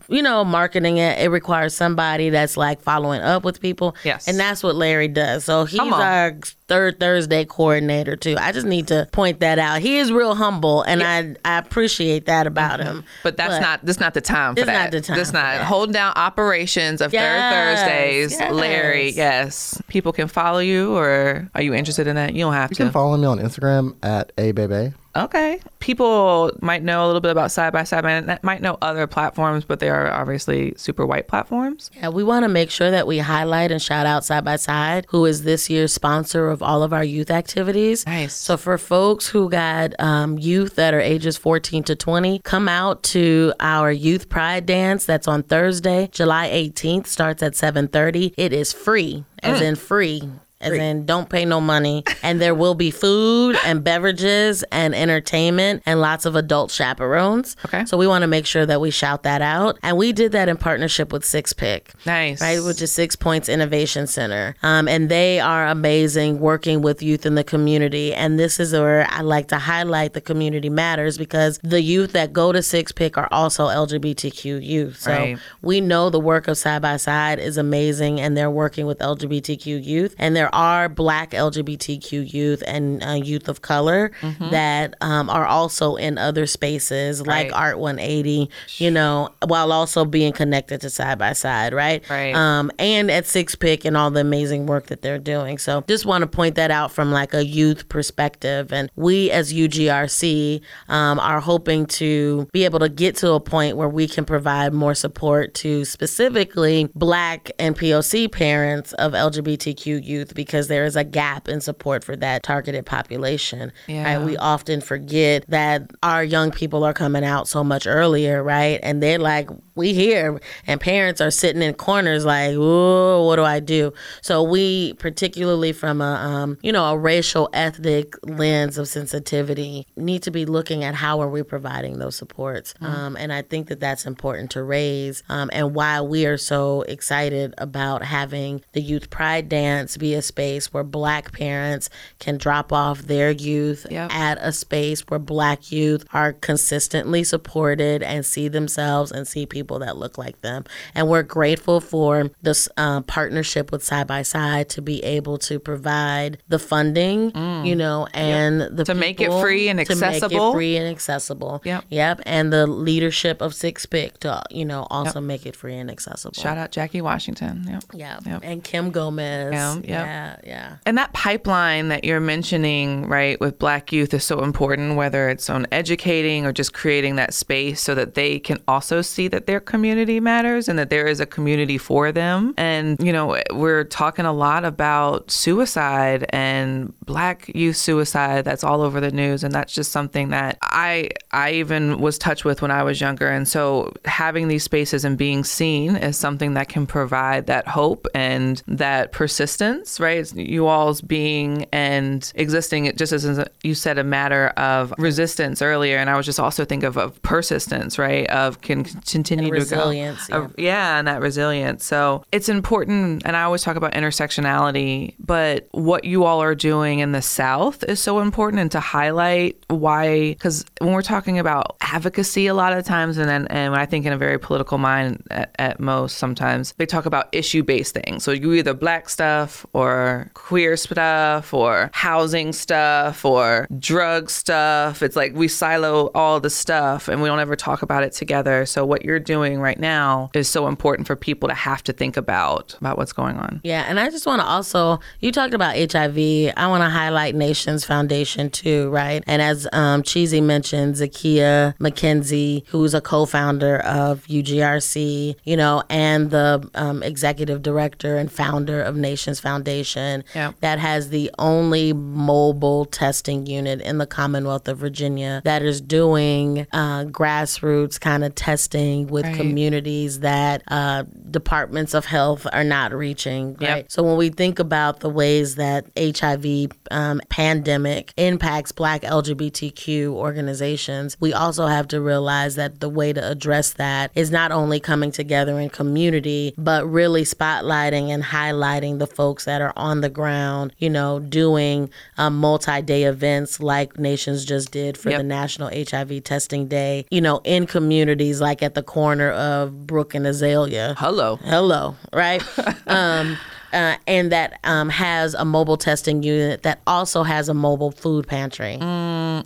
you know, marketing it, it requires somebody that's like following up with people. Yes. And that's what Larry does. So he's our third Thursday coordinator too. I just need to point that out. He is real humble and I I appreciate that about mm-hmm. him. But that's not this not the time for It's that. not the time This for not that. holding down operations of Yes, Third Thursdays. yes. Larry, yes. People can follow you or are you interested in that? You don't have You to. can follow me on Instagram at a baby. Okay. People might know a little bit about side by side and might know other platforms, but they are obviously super white platforms. Yeah, we want to make sure that we highlight and shout out Side by Side, who is this year's sponsor of all of our youth activities. Nice. So for folks who got um, youth that are ages 14 to 20, come out to our Youth Pride Dance. That's on Thursday, July 18th. Starts at 7:30. It is free, as in free. As in, don't pay no money. And there will be food and beverages and entertainment and lots of adult chaperones. Okay. So we want to make sure that we shout that out. And we did that in partnership with Six Pick Nice. right, which is Six Points Innovation Center. Um, and they are amazing working with youth in the community. And this is where I like to highlight the community matters because the youth that go to Six Pick are also LGBTQ youth. So Right. we know the work of Side by Side is amazing and they're working with LGBTQ youth. And there are black LGBTQ youth and uh, youth of color that um, are also in other spaces like Right. Art 180, you know, while also being connected to Side by Side, right? Right. Um, and at Six Pick and all the amazing work that they're doing. So just want to point that out from like a youth perspective. And we as UGRC um, are hoping to be able to get to a point where we can provide more support to specifically Black and POC parents of LGBTQ youth because there is a gap in support for that targeted population. Yeah. Right? We often forget that our young people are coming out so much earlier, right? And they're like, we here, and parents are sitting in corners like, oh, what do I do? So we, particularly from a, um, you know, a racial ethnic lens of sensitivity, need to be looking at how are we providing those supports. Um, and I think that that's important to raise, um, and why we are so excited about having the Youth Pride Dance be a space where Black parents can drop off their youth Yep. at a space where Black youth are consistently supported and see themselves and see people that look like them. And we're grateful for this uh, partnership with Side by Side to be able to provide the funding, you know, and the Mm. To make it free and to make accessible. it free and accessible. Yep. Yep. And the leadership of Six Pick to you know also make it free and accessible. Shout out Jackie Washington. Yep. Yeah. Yep. And Kim Gomez. Kim, yep. Yeah. Yeah. And that pipeline that you're mentioning, right, with Black youth is so important, whether it's on educating or just creating that space so that they can also see that their community matters and that there is a community for them. And, you know, we're talking a lot about suicide and Black youth suicide that's all over the news. And that's just something that I, I even was touched with when I was younger. And so having these spaces and being seen is something that can provide that hope and that persistence, right? It's you all's being and existing, it just as you said, a matter of resistance earlier. And I was just also think of, of persistence, right? Of can continue And to resilience, go. Of- yeah, and that resilience. So it's important. And I always talk about intersectionality, but what you all are doing in the South is so important and to highlight why, because when we're talking about advocacy a lot of times, and then, and I think in a very political mind at, at most, sometimes they talk about issue based things. So you either black stuff or queer stuff or housing stuff or drug stuff. It's like we silo all the stuff and we don't ever talk about it together. So what you're doing right now is so important for people to have to think about about what's going on. Yeah, and I just want to also, you talked about HIV. I want to highlight Nationz Foundation too, right? And as um, Cheesy mentioned, Zakia McKenzie, who's a co founder of UGRC, you know, and the um, executive director and founder of Nationz Foundation, Yeah. that has the only mobile testing unit in the Commonwealth of Virginia that is doing uh, grassroots kind of testing with Right. communities that uh, departments of health are not reaching. Yep. Right. So when we think about the ways that HIV um, pandemic impacts Black LGBTQ organizations, we also have to realize that the way to address that is not only coming together in community, but really spotlighting and highlighting the folks that are on the ground. You know, doing um, multi-day events like Nationz just did for Yep. the National HIV Testing Day. You know, in communities like at the corner of Brook and Azalea Hello. hello, right? [LAUGHS] um, uh, and that um, has a mobile testing unit that also has a mobile food pantry,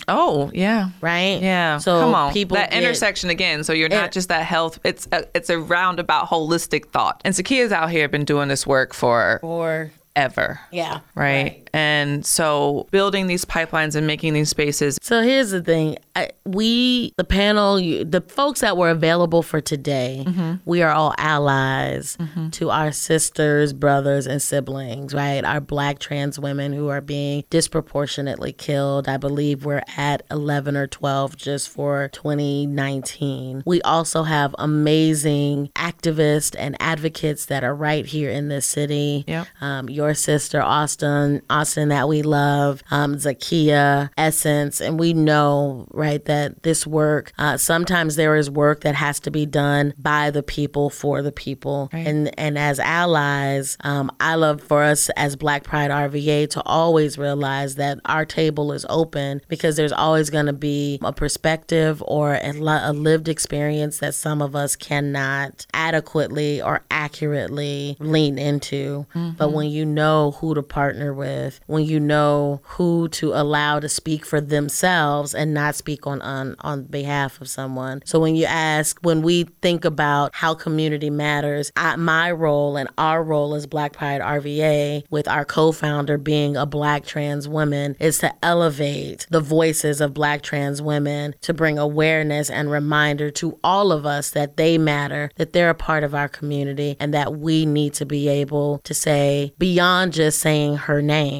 Oh, yeah. right? Yeah. So come on. people that get- intersection again. So you're not It- just that health. It's a, it's a roundabout holistic thought. And Zakia's out here been doing this work for or ever. yeah, Right. And so building these pipelines and making these spaces. So here's the thing. I, we, the panel, you, the folks that were available for today, we are all allies to our sisters, brothers, and siblings, right? Our black trans women who are being disproportionately killed. I believe we're at 11 or 12 just for 2019. We also have amazing activists and advocates that are right here in this city. Yep. Um, your sister, Austin, Austin, that we love, um, Zakia, Essence, and we know, right, that this work, uh, sometimes there is work that has to be done by the people for the people. And, and as allies, um, I love for us as Black Pride RVA to always realize that our table is open because there's always going to be a perspective or a, a lived experience that some of us cannot adequately or accurately lean into. But when you know who to partner with, when you know who to allow to speak for themselves and not speak on, on, on behalf of someone. So when you ask, when we think about how community matters, I, my role and our role as Black Pride RVA, with our co founder being a black trans woman, is to elevate the voices of black trans women to bring awareness and reminder to all of us that they matter, that they're a part of our community, and that we need to be able to say, beyond just saying her name,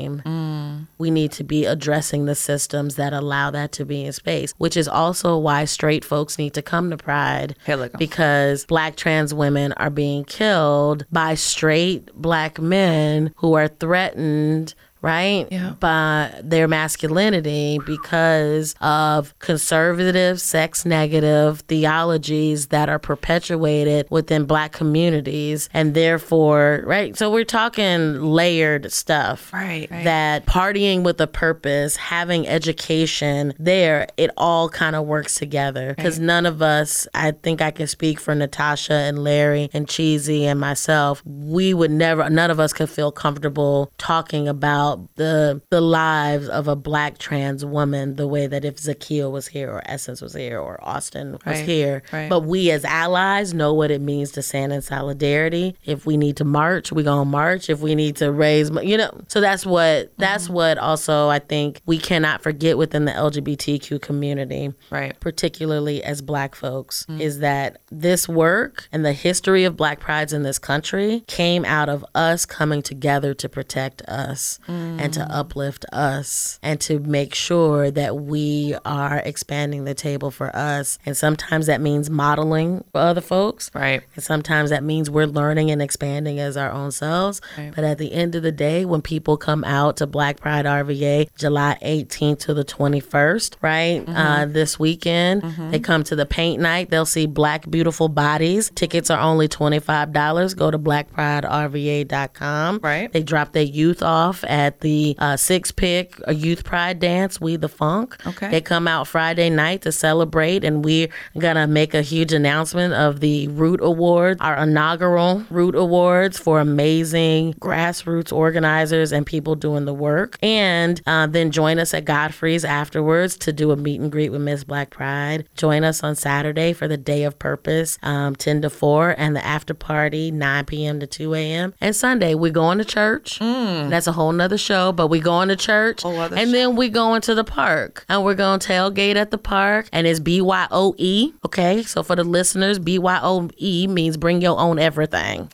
we need to be addressing the systems that allow that to be in space, which is also why straight folks need to come to Pride because black trans women are being killed by straight black men who are threatened right Yeah. by their masculinity because of conservative sex negative theologies that are perpetuated within black communities and therefore right so we're talking layered stuff Right, right. that partying with a purpose, having education there, it all kind of works together. Because none of us, I think I can speak for Natasha and Larry and Cheesy and myself, we would never, none of us could feel comfortable talking about the the lives of a black trans woman the way that if Zakia was here or Essence was here or Austin was Right, here. right. But we as allies know what it means to stand in solidarity. If we need to march, we gonna march. If we need to raise, you know, so that's what that's Mm-hmm. what also I think we cannot forget within the LGBTQ community, Right. particularly as Black folks, is that this work and the history of Black prides in this country came out of us coming together to protect us and to uplift us and to make sure that we are expanding the table for us. And sometimes that means modeling for other folks. Right. And sometimes that means we're learning and expanding as our own selves. Right. But at the end of the day, when people come out to Black Pride RVA July 18th to the 21st, right? Uh, this weekend, they come to the paint night. They'll see black, beautiful bodies. Tickets are only $25. Go to blackpriderva.com. Right. They drop their youth off at the uh, Six Pick Youth Pride Dance, We the Funk. Okay. They come out Friday night to celebrate, and we're gonna make a huge announcement of the Root Awards, our inaugural Root Awards for amazing grassroots organizers and people doing the work. And uh, then join us at Godfrey's afterwards to do a meet and greet with Miss Black Pride. Join us on Saturday for the Day of Purpose, um, 10 to 4, and the after party, 9 p.m. to 2 a.m. And Sunday, we're going to church. That's a whole nother show, but we going to church. Whole other and then we going to the park. And we're going to tailgate at the park. And it's BYOE. Okay. So for the listeners, BYOE means bring your own everything.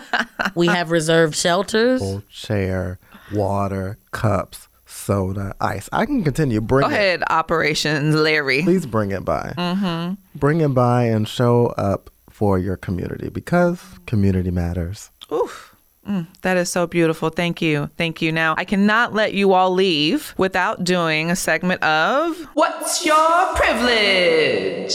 [LAUGHS] we have reserved shelters. Table, chair, water, cups, soda, ice. I can continue. Bring Go it. ahead, Operations Larry. Please bring it by. Mm-hmm. Bring it by and show up for your community because community matters. Oof. Mm, that is so beautiful. Thank you. Thank you. Now, I cannot let you all leave without doing a segment of What's Your Privilege?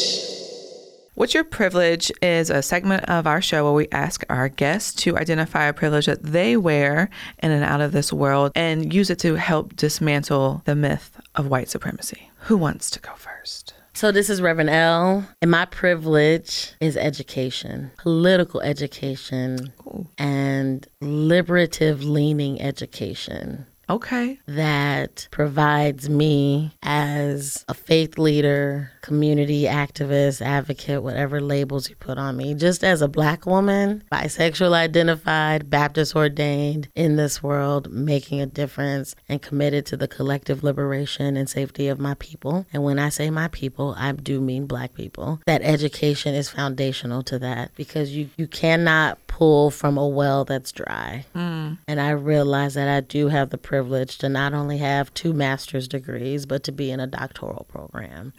What's Your Privilege is a segment of our show where we ask our guests to identify a privilege that they wear in and out of this world and use it to help dismantle the myth of white supremacy. Who wants to go first? So this is Reverend L, and my privilege is education, political education, and liberative leaning education. Okay. that provides me as a faith leader community activist, advocate, whatever labels you put on me. Just as a black woman, bisexual identified, Baptist ordained in this world, making a difference and committed to the collective liberation and safety of my people. And when I say my people, I do mean black people. That education is foundational to that because you, you cannot pull from a well that's dry. Hmm. And I realize that I do have the privilege to not only have two master's degrees, but to be in a doctoral program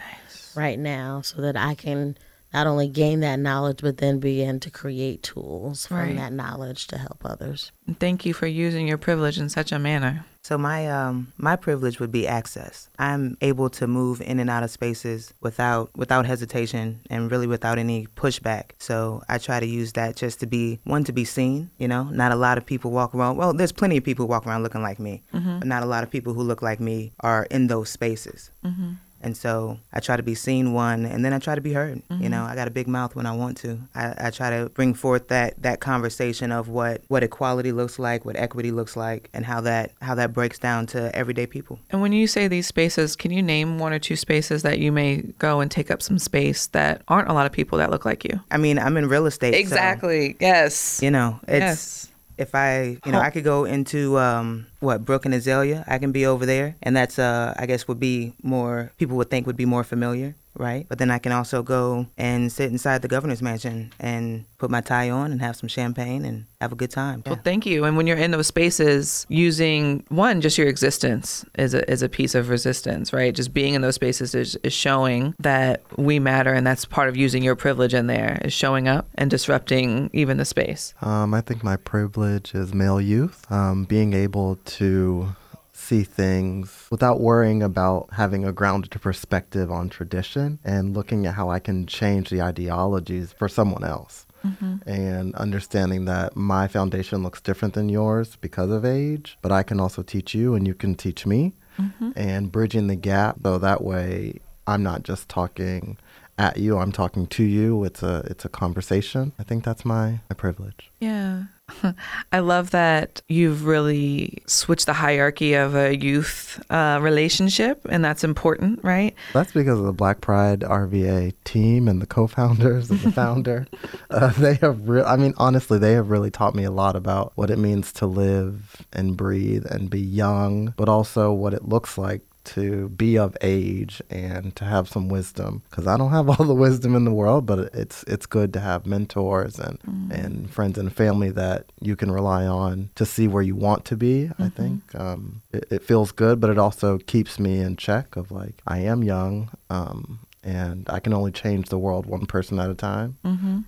right now so that I can not only gain that knowledge, but then begin to create tools from Right. that knowledge to help others. Thank you for using your privilege in such a manner. So my um my privilege would be access. I'm able to move in and out of spaces without without hesitation and really without any pushback. So I try to use that just to be one to be seen. You know, not a lot of people walk around. Well, there's plenty of people who walk around looking like me, but not a lot of people who look like me are in those spaces. And so I try to be seen one, and then I try to be heard. You mm-hmm. know, I got a big mouth when I want to. I, I try to bring forth that that conversation of what what equality looks like, what equity looks like, and how that how that breaks down to everyday people. And when you say these spaces, can you name one or two spaces that you may go and take up some space that aren't a lot of people that look like you? I mean, I'm in real estate. so, Exactly. yes. you know, it's yes. If I, you know, I could go into um, what Brook and Azalea. I can be over there, and that's, uh, I guess, would be more people would think would be more familiar, right? But then I can also go and sit inside the governor's mansion and put my tie on and have some champagne and have a good time. Well, thank you. And when you're in those spaces, using one, just your existence is a, is a piece of resistance, right? Just being in those spaces is, is showing that we matter. And that's part of using your privilege in there, is showing up and disrupting even the space. Um, I think my privilege is male youth, um, being able to see things without worrying about having a grounded perspective on tradition and looking at how I can change the ideologies for someone else. Mm-hmm. And understanding that my foundation looks different than yours because of age, but I can also teach you and you can teach me. Mm-hmm. And bridging the gap so that way I'm not just talking at you, I'm talking to you. It's a it's a conversation. I think that's my, my privilege. Yeah. [LAUGHS] I love that you've really switched the hierarchy of a youth uh, relationship, and that's important, right? That's because of the Black Pride RVA team and the co-founders and the [LAUGHS] founder. uh, they have, re- I mean, honestly, they have really taught me a lot about what it means to live and breathe and be young, but also what it looks like to be of age and to have some wisdom. Because I don't have all the wisdom in the world, but it's it's good to have mentors and and friends and family that you can rely on to see where you want to be. I think um, it, it feels good, but it also keeps me in check. Of like I am young. Um, and I can only change the world one person at a time,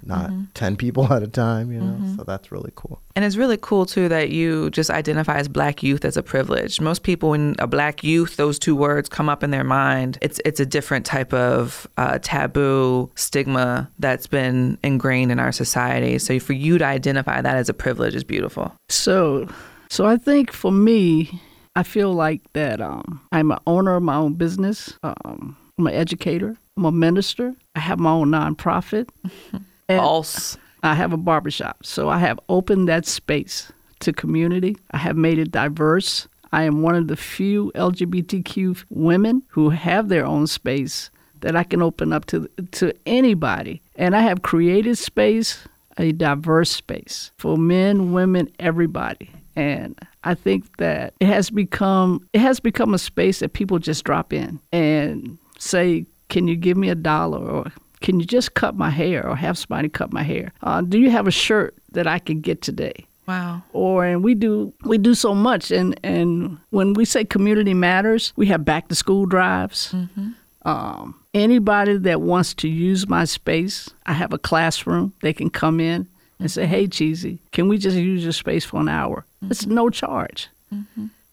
not 10 people [LAUGHS] at a time, you know? So that's really cool. And it's really cool too that you just identify as black youth as a privilege. Most people, when a black youth, those two words come up in their mind, it's it's a different type of uh, taboo stigma that's been ingrained in our society. So for you to identify that as a privilege is beautiful. So, so I think for me, I feel like that um, I'm an owner of my own business. Um, I'm an educator. I'm a minister. I have my own nonprofit. [LAUGHS] False. I have a barbershop. So I have opened that space to community. I have made it diverse. I am one of the few LGBTQ women who have their own space that I can open up to to anybody. And I have created space, a diverse space for men, women, everybody. And I think that it has become it has become a space that people just drop in and say, "Can you give me a dollar?" or "Can you just cut my hair?" or have somebody cut my hair. Uh, do you have a shirt that I can get today? Wow. or and we do we do so much and and when we say community matters we have back to school drives um, anybody that wants to use my space i have a classroom they can come in and say hey cheesy can we just use your space for an hour it's no charge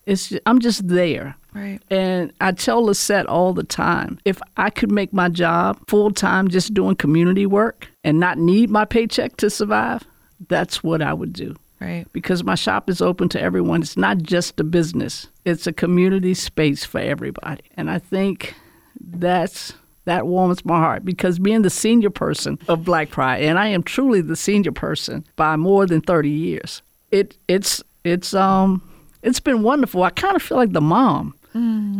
it's i'm just there Right. and I tell Lisette all the time if I could make my job full time just doing community work and not need my paycheck to survive, that's what I would do Right. because my shop is open to everyone. It's not just a business, it's a community space for everybody. And I think that's that warms my heart because being the senior person of Black Pride, and I am truly the senior person by more than 30 years. It it's it's um it's been wonderful. I kind of feel like the mom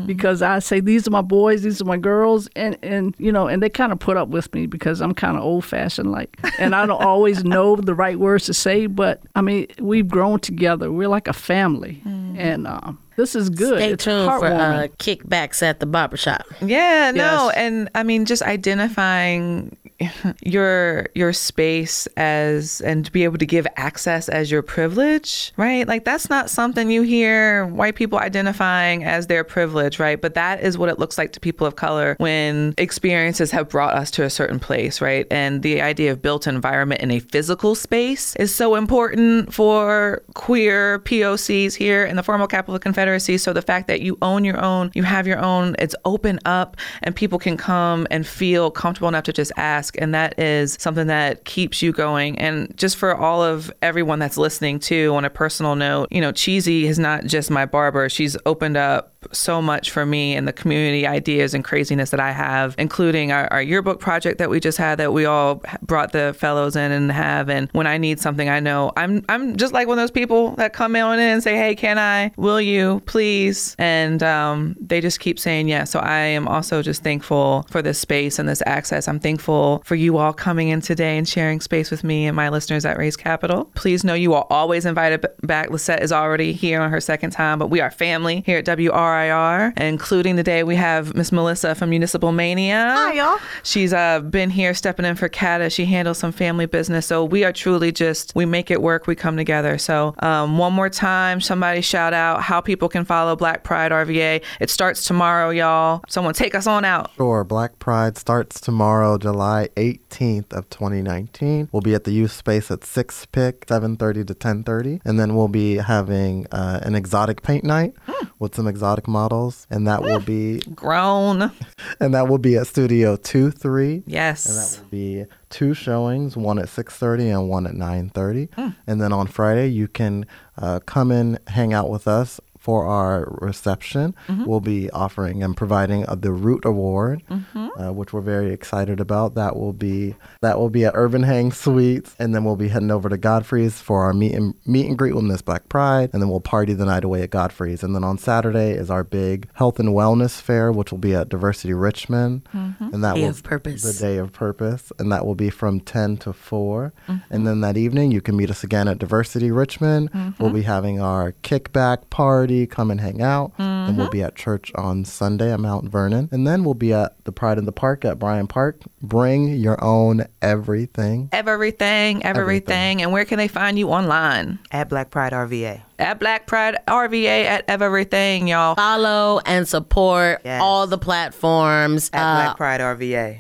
because I say these are my boys, these are my girls, and and you know, and they kind of put up with me because I'm kind of old fashioned, like, and I don't always [LAUGHS] know the right words to say, but I mean, we've grown together. We're like a family, and um, this is good. Stay it's tuned for uh, kickbacks at the barbershop. Yeah, no, Yes. and I mean just identifying [LAUGHS] your your space as and to be able to give access as your privilege, right? Like that's not something you hear white people identifying as their privilege, right? But that is what it looks like to people of color when experiences have brought us to a certain place, right? And the idea of built environment in a physical space is so important for queer POCs here in the formal capital of the Confederacy. So the fact that you own your own, you have your own, it's open up and people can come and feel comfortable enough to just ask. And that is something that keeps you going. And just for all of everyone that's listening too, on a personal note, you know, Cheesy is not just my barber. She's opened up so much for me and the community ideas and craziness that I have, including our, our yearbook project that we just had that we all brought the fellows in and have. And when I need something, I know I'm I'm just like one of those people that come in and say, "Hey, can I? Will you? Please?" And um, they just keep saying yes. So I am also just thankful for this space and this access. I'm thankful for you all coming in today and sharing space with me and my listeners at Race Capitol. Please know you are always invited back. Lisette is already here on her second time, but we are family here at WRIR, including today we have Miss Melissa from Municipal Mania. Hi, y'all. She's uh, been here stepping in for Kata. She handles some family business. So we are truly just, we make it work. We come together. So um, one more time, somebody shout out how people can follow Black Pride RVA. It starts tomorrow, y'all. Someone take us on out. Sure. Black Pride starts tomorrow, July 18th of 2019. We'll be at the youth space at 6 Pick, 7:30 to 10:30, and then we'll be having uh, an exotic paint night with some exotic models, and that will be Grown. [LAUGHS] and that will be at Studio 23. And that will be two showings, one at 6:30 and one at 9:30. And then on Friday, you can uh, come and hang out with us for our reception. We'll be offering and providing uh, the Root Award, uh, which we're very excited about. That will be that will be at Urban Hang Suites, and then we'll be heading over to Godfrey's for our meet and meet and greet with Miss Black Pride, and then we'll party the night away at Godfrey's. And then on Saturday is our big health and wellness fair, which will be at Diversity Richmond, and that Day will of Purpose. the day of purpose, and that will be from 10 to 4. And then that evening, you can meet us again at Diversity Richmond. We'll be having our kickback party. Come and hang out. And we'll be at church on Sunday at Mount Vernon. And then we'll be at the Pride in the Park at Bryan Park. Bring your own everything. Everything, everything. And where can they find you online? At Black Pride RVA. At Black Pride RVA at everything, y'all. Follow and support Yes. all the platforms. At Uh, Black Pride RVA.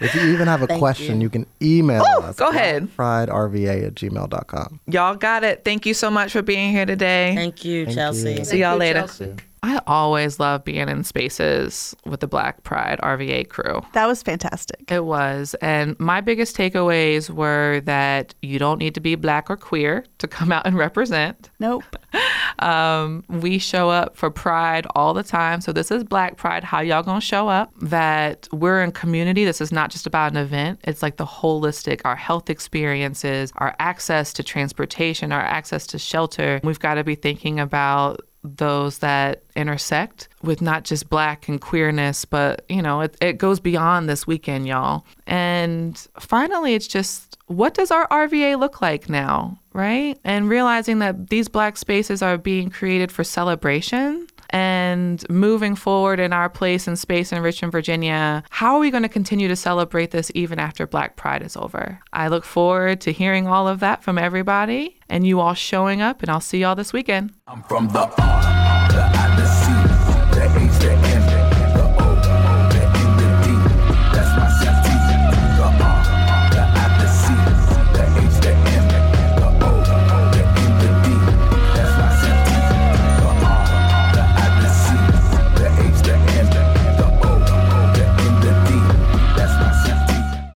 If you even have a question, you. you. can email Oh, us. go ahead. PrideRVA at gmail.com. Y'all got it. Thank you so much for being here today. thank you, Thank Chelsea. you. See y'all you, later. Chelsea. I always love being in spaces with the Black Pride RVA crew. That was fantastic. It was. And my biggest takeaways were that you don't need to be black or queer to come out and represent. Nope. [LAUGHS] Um, we show up for pride all the time. So this is Black Pride. How y'all gonna show up? That we're in community. This is not just about an event. It's like the holistic, our health experiences, our access to transportation, our access to shelter. We've got to be thinking about those that intersect with not just black and queerness, but you know, it, it goes beyond this weekend, y'all. And finally, it's just what does our RVA look like now, right? And realizing that these black spaces are being created for celebration and moving forward in our place and space in Richmond, Virginia, how are we going to continue to celebrate this even after Black Pride is over? I look forward to hearing all of that from everybody and you all showing up, and I'll see y'all this weekend. I'm from the